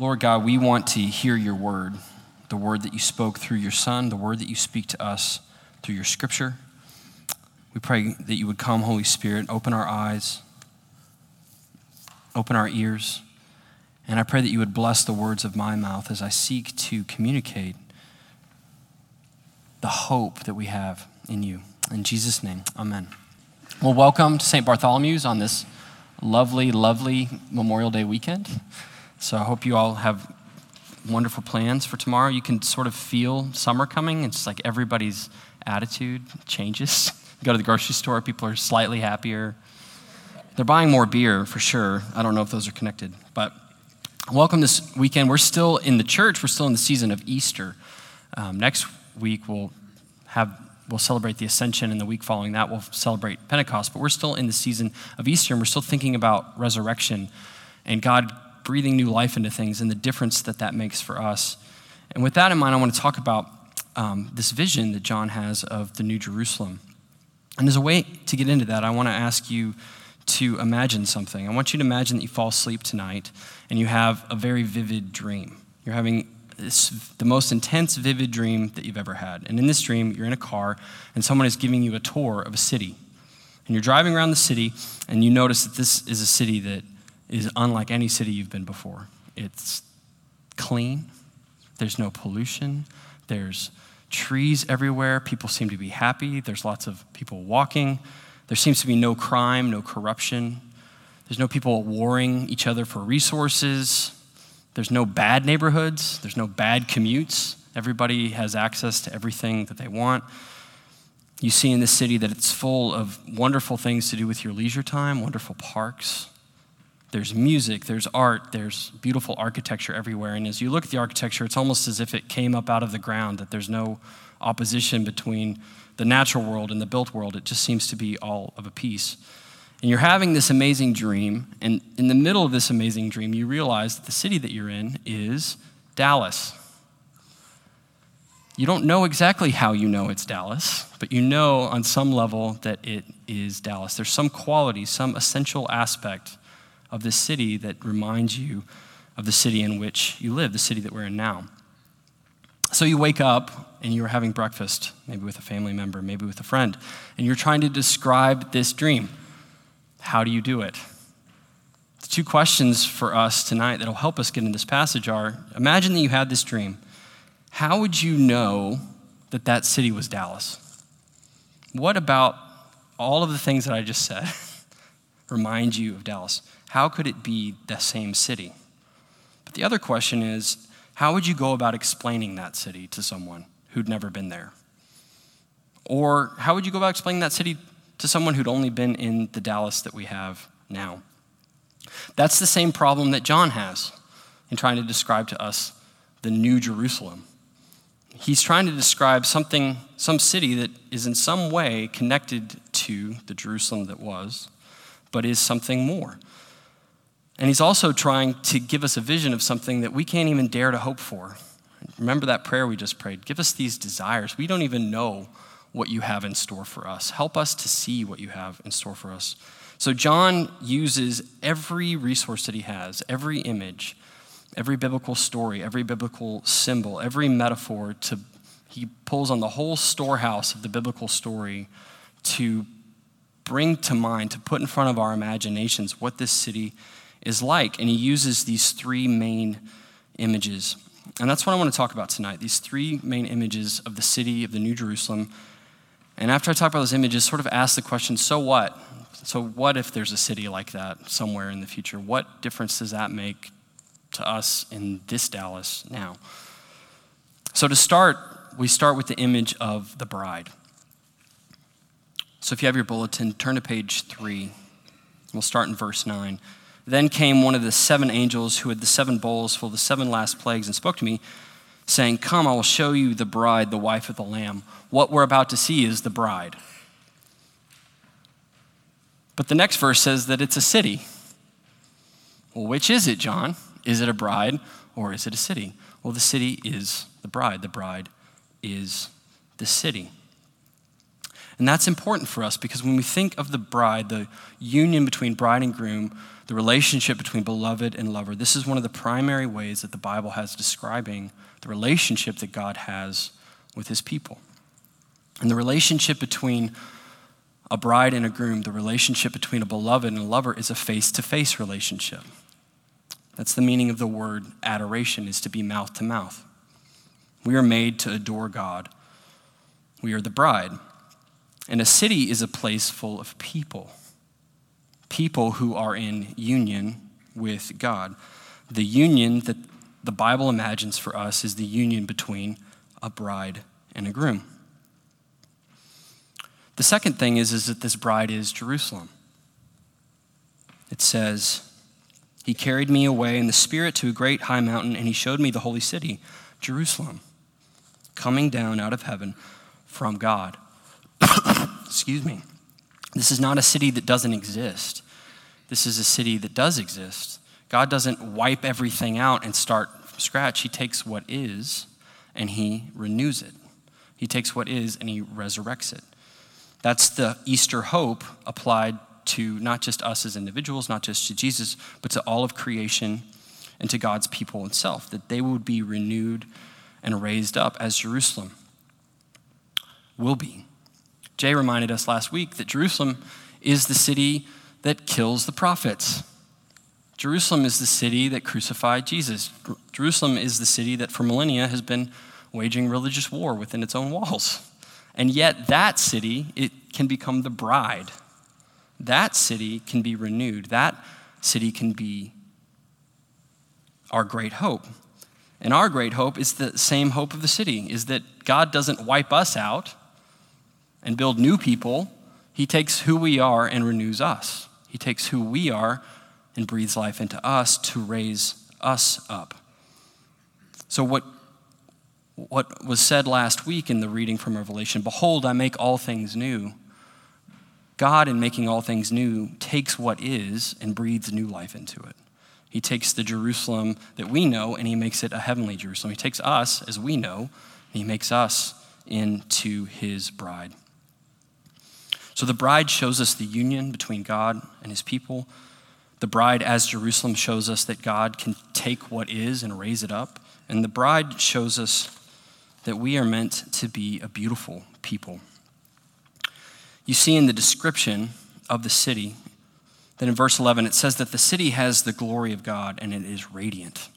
Lord God, we want to hear your word, the word that you spoke through your Son, the word that you speak to us through your scripture. We pray that you would come, Holy Spirit, open our eyes, open our ears, and I pray that you would bless the words of my mouth as I seek to communicate the hope that we have in you. In Jesus' name, amen. Well, welcome to St. Bartholomew's on this lovely, lovely Memorial Day weekend. So I hope you all have wonderful plans for tomorrow. You can sort of feel summer coming. It's like everybody's attitude changes. Go to the grocery store, people are slightly happier. They're buying more beer for sure. I don't know if those are connected. But welcome this weekend. We're still in the church, we're still in the season of Easter. Um, next week, we'll have we'll celebrate the ascension and the week following that we'll celebrate pentecost but we're still in the season of easter and we're still thinking about resurrection and god breathing new life into things and the difference that that makes for us. And with that in mind, I want to talk about um, this vision that John has of the New Jerusalem. And as a way to get into that, I want to ask you to imagine something. I want you to imagine that you fall asleep tonight and you have a very vivid dream. You're having this, the most intense, vivid dream that you've ever had. And in this dream, you're in a car and someone is giving you a tour of a city. And you're driving around the city and you notice that this is a city that is unlike any city you've been before. It's clean, there's no pollution, there's trees everywhere, people seem to be happy, there's lots of people walking, there seems to be no crime, no corruption, there's no people warring each other for resources, there's no bad neighborhoods, there's no bad commutes. Everybody has access to everything that they want. You see in this city that it's full of wonderful things to do with your leisure time, wonderful parks, there's music, there's art, there's beautiful architecture everywhere. And as you look at the architecture, it's almost as if it came up out of the ground, that there's no opposition between the natural world and the built world. It just seems to be all of a piece. And you're having this amazing dream, and in the middle of this amazing dream, you realize that the city that you're in is Dallas. You don't know exactly how you know it's Dallas, but you know on some level that it is Dallas. There's some quality, some essential aspect of this city that reminds you of the city in which you live, the city that we're in now. So you wake up and you're having breakfast, maybe with a family member, maybe with a friend, and you're trying to describe this dream. How do you do it? The two questions for us tonight that'll help us get in this passage are imagine that you had this dream. How would you know that that city was Dallas? What about all of the things that I just said remind you of Dallas? How could it be the same city? But the other question is how would you go about explaining that city to someone who'd never been there? Or how would you go about explaining that city to someone who'd only been in the Dallas that we have now? That's the same problem that John has in trying to describe to us the New Jerusalem. He's trying to describe something, some city that is in some way connected to the Jerusalem that was, but is something more. And he's also trying to give us a vision of something that we can't even dare to hope for. Remember that prayer we just prayed? Give us these desires. We don't even know what you have in store for us. Help us to see what you have in store for us. So, John uses every resource that he has, every image, every biblical story, every biblical symbol, every metaphor to he pulls on the whole storehouse of the biblical story to bring to mind, to put in front of our imaginations what this city is like. And he uses these three main images. And that's what I want to talk about tonight these three main images of the city of the New Jerusalem. And after I talk about those images, sort of ask the question so what? So, what if there's a city like that somewhere in the future? What difference does that make to us in this Dallas now? So, to start, we start with the image of the bride. So, if you have your bulletin, turn to page three. We'll start in verse 9. Then came one of the seven angels who had the seven bowls full of the seven last plagues and spoke to me, saying, Come, I will show you the bride, the wife of the Lamb. What we're about to see is the bride. But the next verse says that it's a city. Well, which is it, John? Is it a bride or is it a city? Well, the city is the bride. The bride is the city. And that's important for us because when we think of the bride, the union between bride and groom, the relationship between beloved and lover. This is one of the primary ways that the Bible has describing the relationship that God has with his people. And the relationship between a bride and a groom, the relationship between a beloved and a lover, is a face to face relationship. That's the meaning of the word adoration, is to be mouth to mouth. We are made to adore God. We are the bride. And a city is a place full of people, people who are in union with God. The union that the Bible imagines for us is the union between a bride and a groom. The second thing is, is that this bride is Jerusalem. It says, He carried me away in the Spirit to a great high mountain, and He showed me the holy city, Jerusalem, coming down out of heaven from God. Excuse me. This is not a city that doesn't exist. This is a city that does exist. God doesn't wipe everything out and start from scratch. He takes what is and he renews it. He takes what is and he resurrects it. That's the Easter hope applied to not just us as individuals, not just to Jesus, but to all of creation and to God's people itself, that they would be renewed and raised up as Jerusalem will be. Jay reminded us last week that Jerusalem is the city that kills the prophets. Jerusalem is the city that crucified Jesus. Jerusalem is the city that for millennia has been waging religious war within its own walls. And yet, that city, it can become the bride. That city can be renewed. That city can be our great hope. And our great hope is the same hope of the city is that God doesn't wipe us out and build new people. He takes who we are and renews us. He takes who we are and breathes life into us to raise us up. So, what what was said last week in the reading from Revelation Behold, I make all things new. God, in making all things new, takes what is and breathes new life into it. He takes the Jerusalem that we know and he makes it a heavenly Jerusalem. He takes us, as we know, and he makes us into his bride. So the bride shows us the union between God and his people. The bride, as Jerusalem, shows us that God can take what is and raise it up. And the bride shows us that we are meant to be a beautiful people. You see in the description of the city that in verse 11 it says that the city has the glory of God and it is radiant.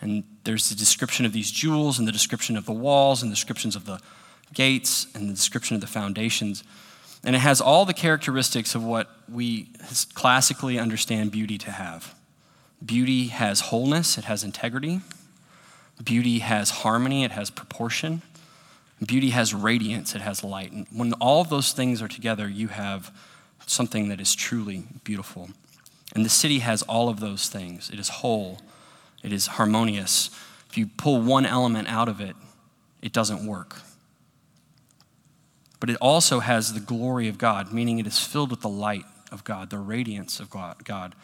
And there's the description of these jewels and the description of the walls and the descriptions of the gates and the description of the foundations. And it has all the characteristics of what we classically understand beauty to have. Beauty has wholeness, it has integrity, Beauty has harmony, it has proportion. Beauty has radiance, it has light. And when all of those things are together, you have something that is truly beautiful. And the city has all of those things. It is whole, it is harmonious. If you pull one element out of it, it doesn't work. But it also has the glory of God, meaning it is filled with the light of God, the radiance of God.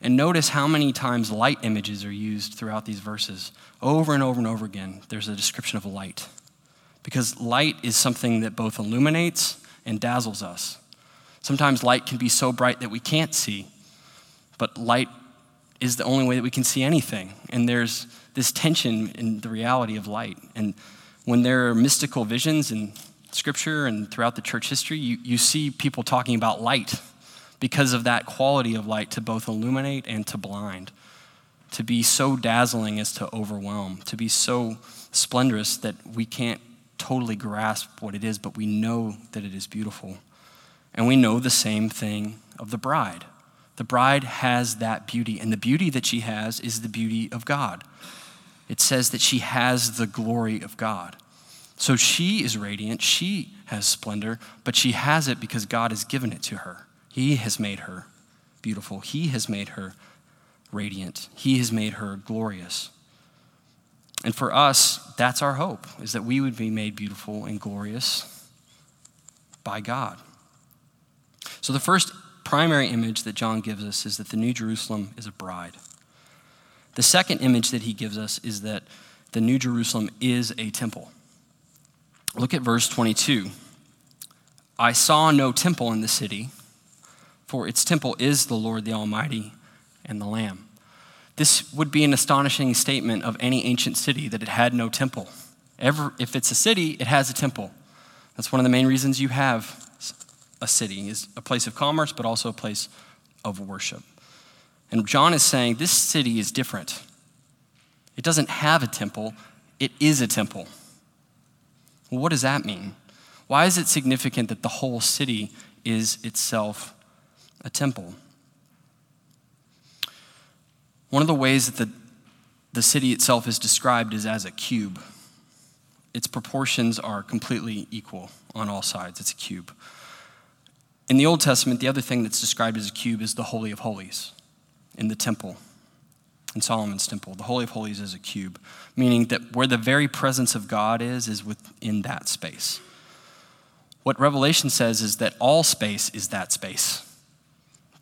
And notice how many times light images are used throughout these verses. Over and over and over again, there's a description of light. Because light is something that both illuminates and dazzles us. Sometimes light can be so bright that we can't see, but light is the only way that we can see anything. And there's this tension in the reality of light. And when there are mystical visions in scripture and throughout the church history, you, you see people talking about light because of that quality of light to both illuminate and to blind, to be so dazzling as to overwhelm, to be so splendorous that we can't totally grasp what it is, but we know that it is beautiful. And we know the same thing of the bride. The bride has that beauty, and the beauty that she has is the beauty of God. It says that she has the glory of God. So she is radiant, she has splendor, but she has it because God has given it to her. He has made her beautiful. He has made her radiant. He has made her glorious. And for us, that's our hope, is that we would be made beautiful and glorious by God. So the first primary image that John gives us is that the New Jerusalem is a bride. The second image that he gives us is that the New Jerusalem is a temple. Look at verse 22. I saw no temple in the city for its temple is the Lord the Almighty and the Lamb. This would be an astonishing statement of any ancient city that it had no temple. Ever, if it's a city, it has a temple. That's one of the main reasons you have a city, is a place of commerce, but also a place of worship. And John is saying this city is different. It doesn't have a temple, it is a temple. Well, what does that mean? Why is it significant that the whole city is itself a temple? One of the ways that the, the city itself is described is as a cube. Its proportions are completely equal on all sides. It's a cube. In the Old Testament, the other thing that's described as a cube is the Holy of Holies in the temple, in Solomon's temple. The Holy of Holies is a cube, meaning that where the very presence of God is, is within that space. What Revelation says is that all space is that space,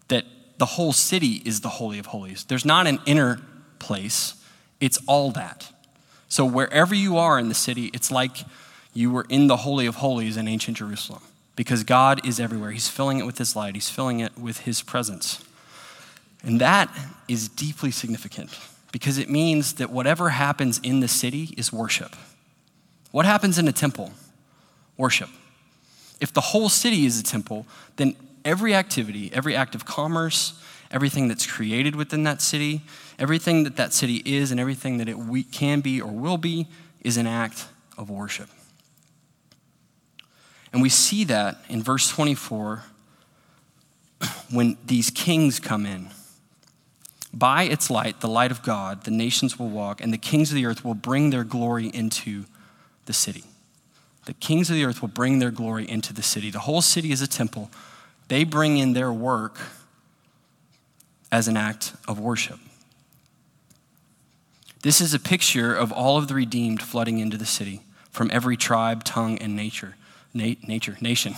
that the whole city is the Holy of Holies. There's not an inner place, it's all that. So wherever you are in the city, it's like you were in the Holy of Holies in ancient Jerusalem because God is everywhere. He's filling it with His light, He's filling it with His presence. And that is deeply significant because it means that whatever happens in the city is worship. What happens in a temple? Worship. If the whole city is a temple, then every activity, every act of commerce, everything that's created within that city, everything that that city is, and everything that it can be or will be is an act of worship. And we see that in verse 24 when these kings come in. By its light, the light of God, the nations will walk, and the kings of the earth will bring their glory into the city. The kings of the earth will bring their glory into the city. The whole city is a temple they bring in their work as an act of worship. This is a picture of all of the redeemed flooding into the city from every tribe, tongue, and nature, na- nature, nation,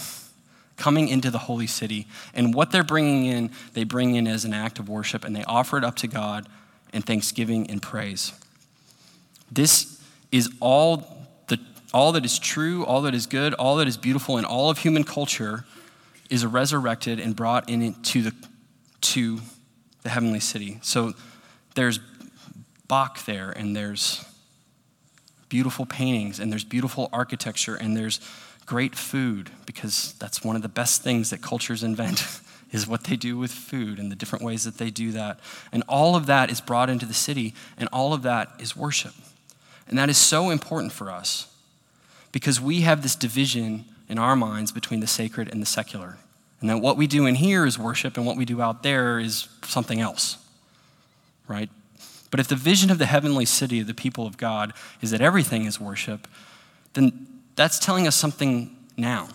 coming into the holy city. And what they're bringing in, they bring in as an act of worship, and they offer it up to God in thanksgiving and praise. This is all, the, all that is true, all that is good, all that is beautiful in all of human culture is resurrected and brought into the, to the heavenly city. So there's Bach there, and there's beautiful paintings, and there's beautiful architecture, and there's great food, because that's one of the best things that cultures invent. is what they do with food and the different ways that they do that. And all of that is brought into the city, and all of that is worship. And that is so important for us because we have this division in our minds between the sacred and the secular. And that what we do in here is worship, and what we do out there is something else, right? But if the vision of the heavenly city of the people of God is that everything is worship, then that's telling us something now.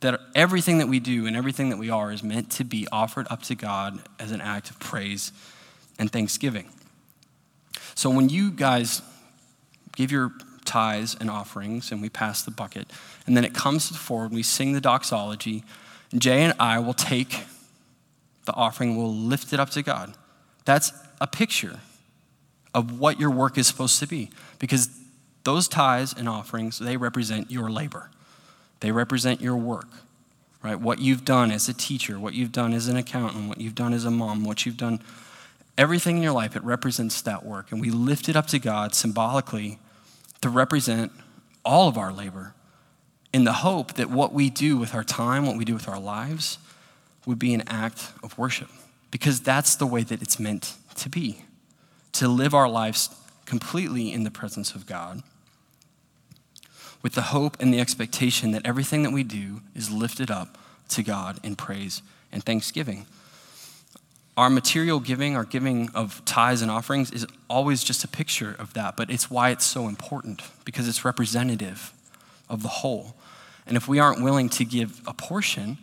That everything that we do and everything that we are is meant to be offered up to God as an act of praise and thanksgiving. So when you guys give your tithes and offerings and we pass the bucket. And then it comes forward, we sing the doxology. And Jay and I will take the offering, we'll lift it up to God. That's a picture of what your work is supposed to be. Because those tithes and offerings, they represent your labor. They represent your work, right? What you've done as a teacher, what you've done as an accountant, what you've done as a mom, what you've done, everything in your life, it represents that work. And we lift it up to God symbolically to represent all of our labor in the hope that what we do with our time, what we do with our lives, would be an act of worship. Because that's the way that it's meant to be to live our lives completely in the presence of God, with the hope and the expectation that everything that we do is lifted up to God in praise and thanksgiving. Our material giving, our giving of tithes and offerings, is always just a picture of that, but it's why it's so important because it's representative of the whole. And if we aren't willing to give a portion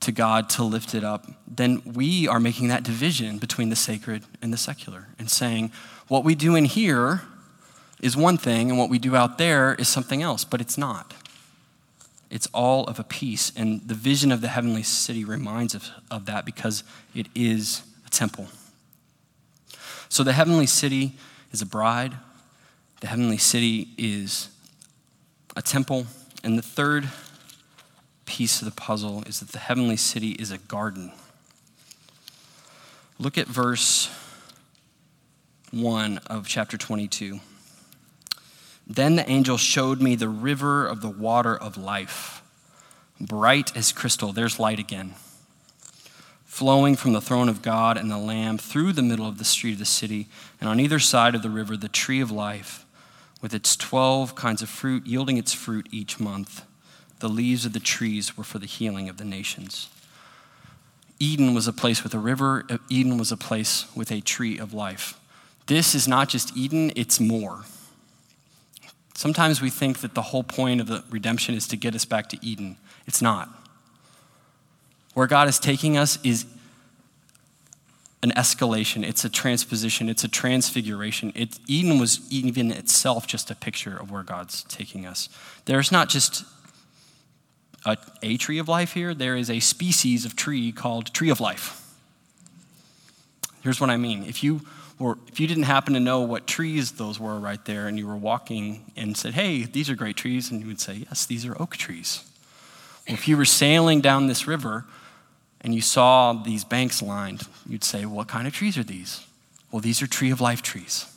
to God to lift it up, then we are making that division between the sacred and the secular and saying, what we do in here is one thing, and what we do out there is something else, but it's not. It's all of a piece. And the vision of the heavenly city reminds us of that because it is a temple. So the heavenly city is a bride, the heavenly city is a temple. And the third piece of the puzzle is that the heavenly city is a garden. Look at verse 1 of chapter 22. Then the angel showed me the river of the water of life, bright as crystal. There's light again. Flowing from the throne of God and the Lamb through the middle of the street of the city, and on either side of the river, the tree of life, with its 12 kinds of fruit, yielding its fruit each month. The leaves of the trees were for the healing of the nations. Eden was a place with a river, Eden was a place with a tree of life. This is not just Eden, it's more. Sometimes we think that the whole point of the redemption is to get us back to Eden. It's not. Where God is taking us is an escalation, it's a transposition, it's a transfiguration. It, Eden was even itself just a picture of where God's taking us. There's not just a, a tree of life here, there is a species of tree called tree of life. Here's what I mean. If you or if you didn't happen to know what trees those were right there and you were walking and said, hey, these are great trees, and you would say, yes, these are oak trees. Or if you were sailing down this river and you saw these banks lined, you'd say, what kind of trees are these? Well, these are tree of life trees.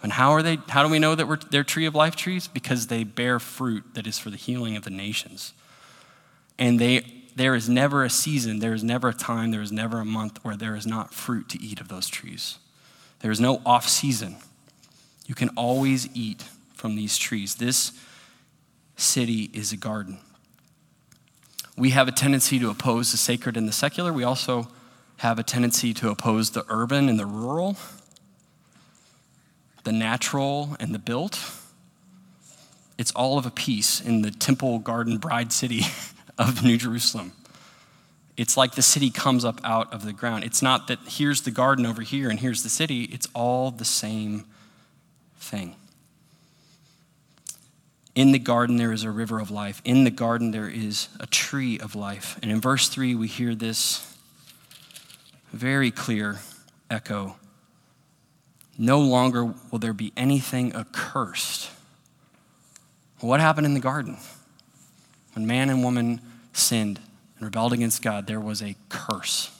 And how are they? How do we know that we're, they're tree of life trees? Because they bear fruit that is for the healing of the nations. And they there is never a season, there is never a time, there is never a month where there is not fruit to eat of those trees. There is no off season. You can always eat from these trees. This city is a garden. We have a tendency to oppose the sacred and the secular. We also have a tendency to oppose the urban and the rural, the natural and the built. It's all of a piece in the temple garden bride city of New Jerusalem. It's like the city comes up out of the ground. It's not that here's the garden over here and here's the city, it's all the same thing. In the garden, there is a river of life. In the garden, there is a tree of life. And in verse 3, we hear this very clear echo No longer will there be anything accursed. What happened in the garden? When man and woman sinned and rebelled against God, there was a curse.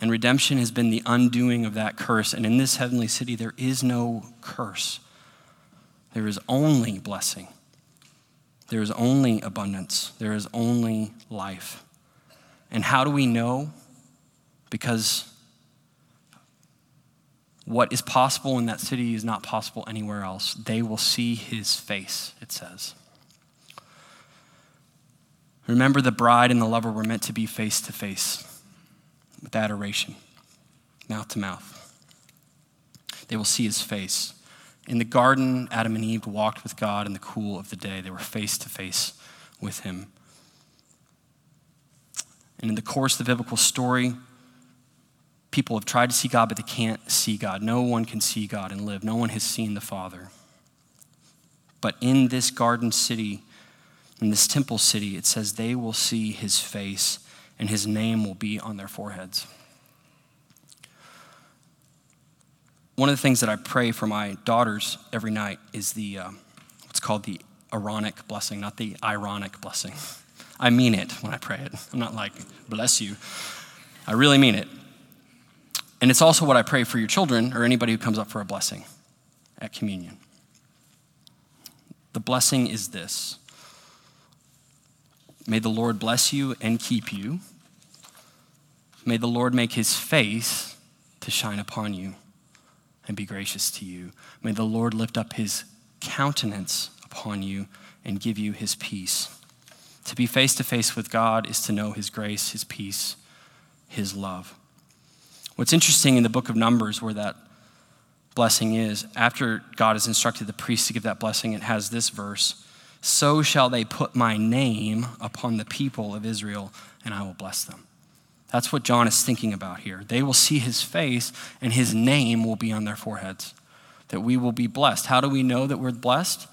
And redemption has been the undoing of that curse. And in this heavenly city, there is no curse. There is only blessing. There is only abundance. There is only life. And how do we know? Because what is possible in that city is not possible anywhere else. They will see his face, it says. Remember, the bride and the lover were meant to be face to face with adoration, mouth to mouth. They will see his face. In the garden, Adam and Eve walked with God in the cool of the day. They were face to face with him. And in the course of the biblical story, people have tried to see God, but they can't see God. No one can see God and live. No one has seen the Father. But in this garden city, in this temple city, it says they will see his face and his name will be on their foreheads. One of the things that I pray for my daughters every night is the uh, what's called the Aaronic blessing, not the ironic blessing. I mean it when I pray it. I'm not like, bless you. I really mean it. And it's also what I pray for your children or anybody who comes up for a blessing at communion. The blessing is this May the Lord bless you and keep you. May the Lord make his face to shine upon you and be gracious to you. May the Lord lift up his countenance upon you and give you his peace. To be face to face with God is to know his grace, his peace, his love. What's interesting in the book of Numbers, where that blessing is, after God has instructed the priest to give that blessing, it has this verse so shall they put my name upon the people of Israel, and I will bless them. That's what John is thinking about here. They will see his face, and his name will be on their foreheads, that we will be blessed. How do we know that we're blessed?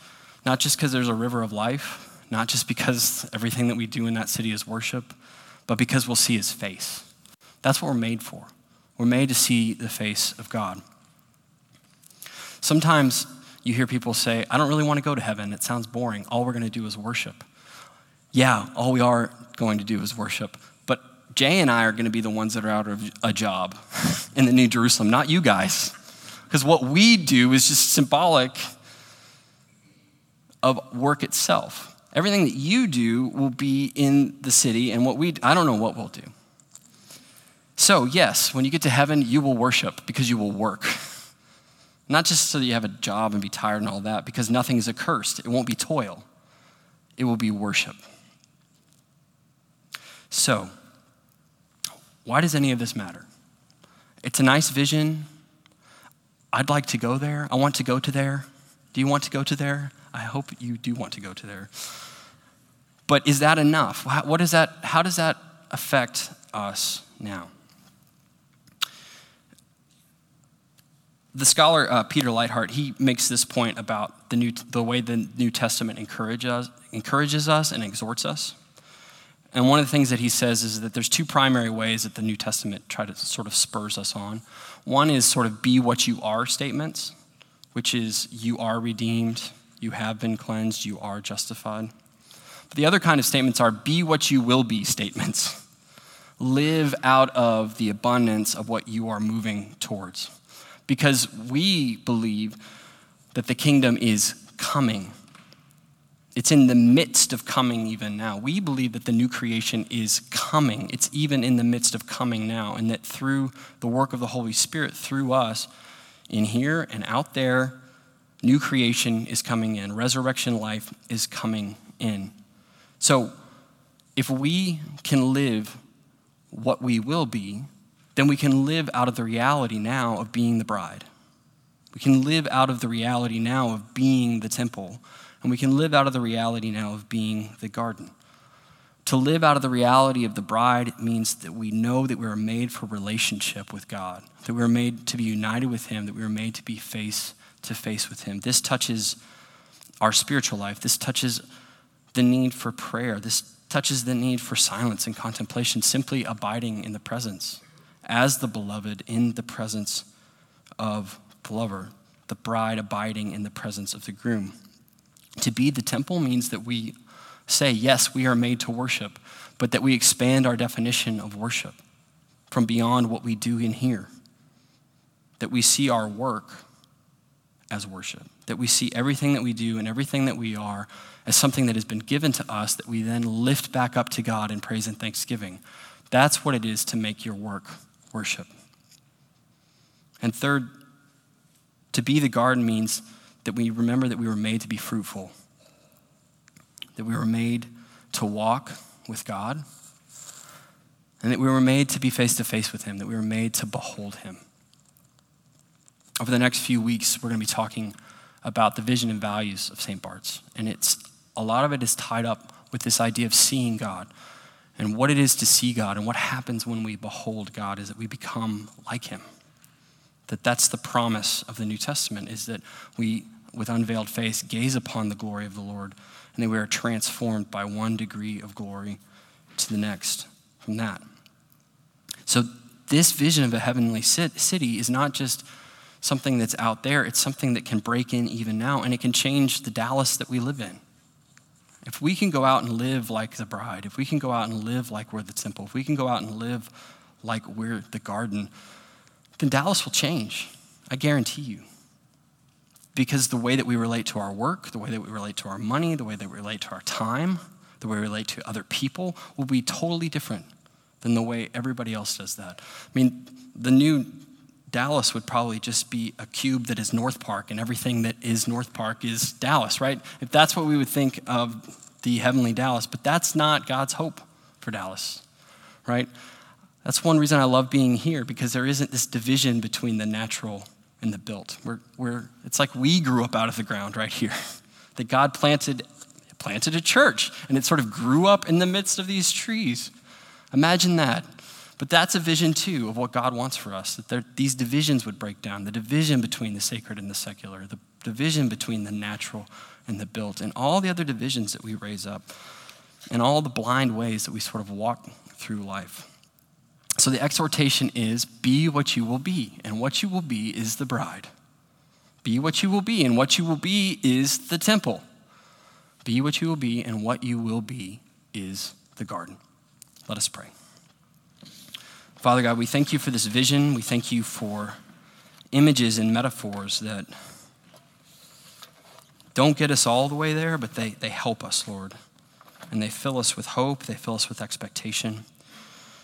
Not just because there's a river of life, not just because everything that we do in that city is worship, but because we'll see his face. That's what we're made for. We're made to see the face of God. Sometimes you hear people say, I don't really want to go to heaven. It sounds boring. All we're going to do is worship. Yeah, all we are going to do is worship. But Jay and I are going to be the ones that are out of a job in the New Jerusalem, not you guys. Because what we do is just symbolic of work itself. Everything that you do will be in the city, and what we, I don't know what we'll do. So, yes, when you get to heaven, you will worship because you will work. Not just so that you have a job and be tired and all that, because nothing is accursed. It won't be toil, it will be worship. So, why does any of this matter? It's a nice vision. I'd like to go there. I want to go to there. Do you want to go to there? I hope you do want to go to there. But is that enough? What is that, how does that affect us now? The scholar uh, Peter Leithart, he makes this point about the, new, the way the New Testament encourages, encourages us and exhorts us. And one of the things that he says is that there's two primary ways that the New Testament try to sort of spurs us on. One is sort of be what you are statements, which is you are redeemed, you have been cleansed, you are justified. But the other kind of statements are be what you will be statements. Live out of the abundance of what you are moving towards. Because we believe that the kingdom is coming it's in the midst of coming even now. We believe that the new creation is coming. It's even in the midst of coming now, and that through the work of the Holy Spirit, through us, in here and out there, new creation is coming in. Resurrection life is coming in. So, if we can live what we will be, then we can live out of the reality now of being the bride. We can live out of the reality now of being the temple and we can live out of the reality now of being the garden. To live out of the reality of the bride means that we know that we are made for relationship with God, that we are made to be united with Him, that we are made to be face to face with Him. This touches our spiritual life. This touches the need for prayer. This touches the need for silence and contemplation, simply abiding in the presence as the beloved in the presence of the lover, the bride abiding in the presence of the groom. To be the temple means that we say, yes, we are made to worship, but that we expand our definition of worship from beyond what we do in here. That we see our work as worship. That we see everything that we do and everything that we are as something that has been given to us that we then lift back up to God in praise and thanksgiving. That's what it is to make your work worship. And third, to be the garden means that we remember that we were made to be fruitful, that we were made to walk with God, and that we were made to be face to face with Him, that we were made to behold Him. Over the next few weeks, we're going to be talking about the vision and values of St. Bart's. And it's a lot of it is tied up with this idea of seeing God and what it is to see God and what happens when we behold God is that we become like him. That that's the promise of the New Testament is that we with unveiled face, gaze upon the glory of the Lord, and that we are transformed by one degree of glory to the next from that. So, this vision of a heavenly city is not just something that's out there, it's something that can break in even now, and it can change the Dallas that we live in. If we can go out and live like the bride, if we can go out and live like we're the temple, if we can go out and live like we're the garden, then Dallas will change. I guarantee you because the way that we relate to our work, the way that we relate to our money, the way that we relate to our time, the way we relate to other people will be totally different than the way everybody else does that. I mean, the new Dallas would probably just be a cube that is North Park, and everything that is North Park is Dallas, right? If that's what we would think of the heavenly Dallas, but that's not God's hope for Dallas, right? That's one reason I love being here because there isn't this division between the natural and the built. We're, we're, it's like we grew up out of the ground right here. That God planted, planted a church, and it sort of grew up in the midst of these trees. Imagine that. But that's a vision too of what God wants for us, that there, these divisions would break down the division between the sacred and the secular, the division between the natural and the built, and all the other divisions that we raise up, and all the blind ways that we sort of walk through life. So the exhortation is be what you will be, and what you will be is the bride. Be what you will be, and what you will be is the temple. Be what you will be, and what you will be is the garden. Let us pray. Father God, we thank you for this vision. We thank you for images and metaphors that don't get us all the way there, but they, they help us, Lord. And they fill us with hope, they fill us with expectation.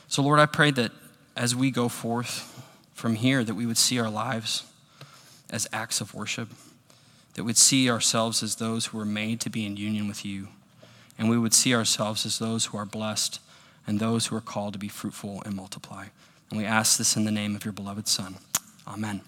So, Lord, I pray that as we go forth from here, that we would see our lives as acts of worship, that we'd see ourselves as those who are made to be in union with you, and we would see ourselves as those who are blessed and those who are called to be fruitful and multiply. And we ask this in the name of your beloved Son. Amen.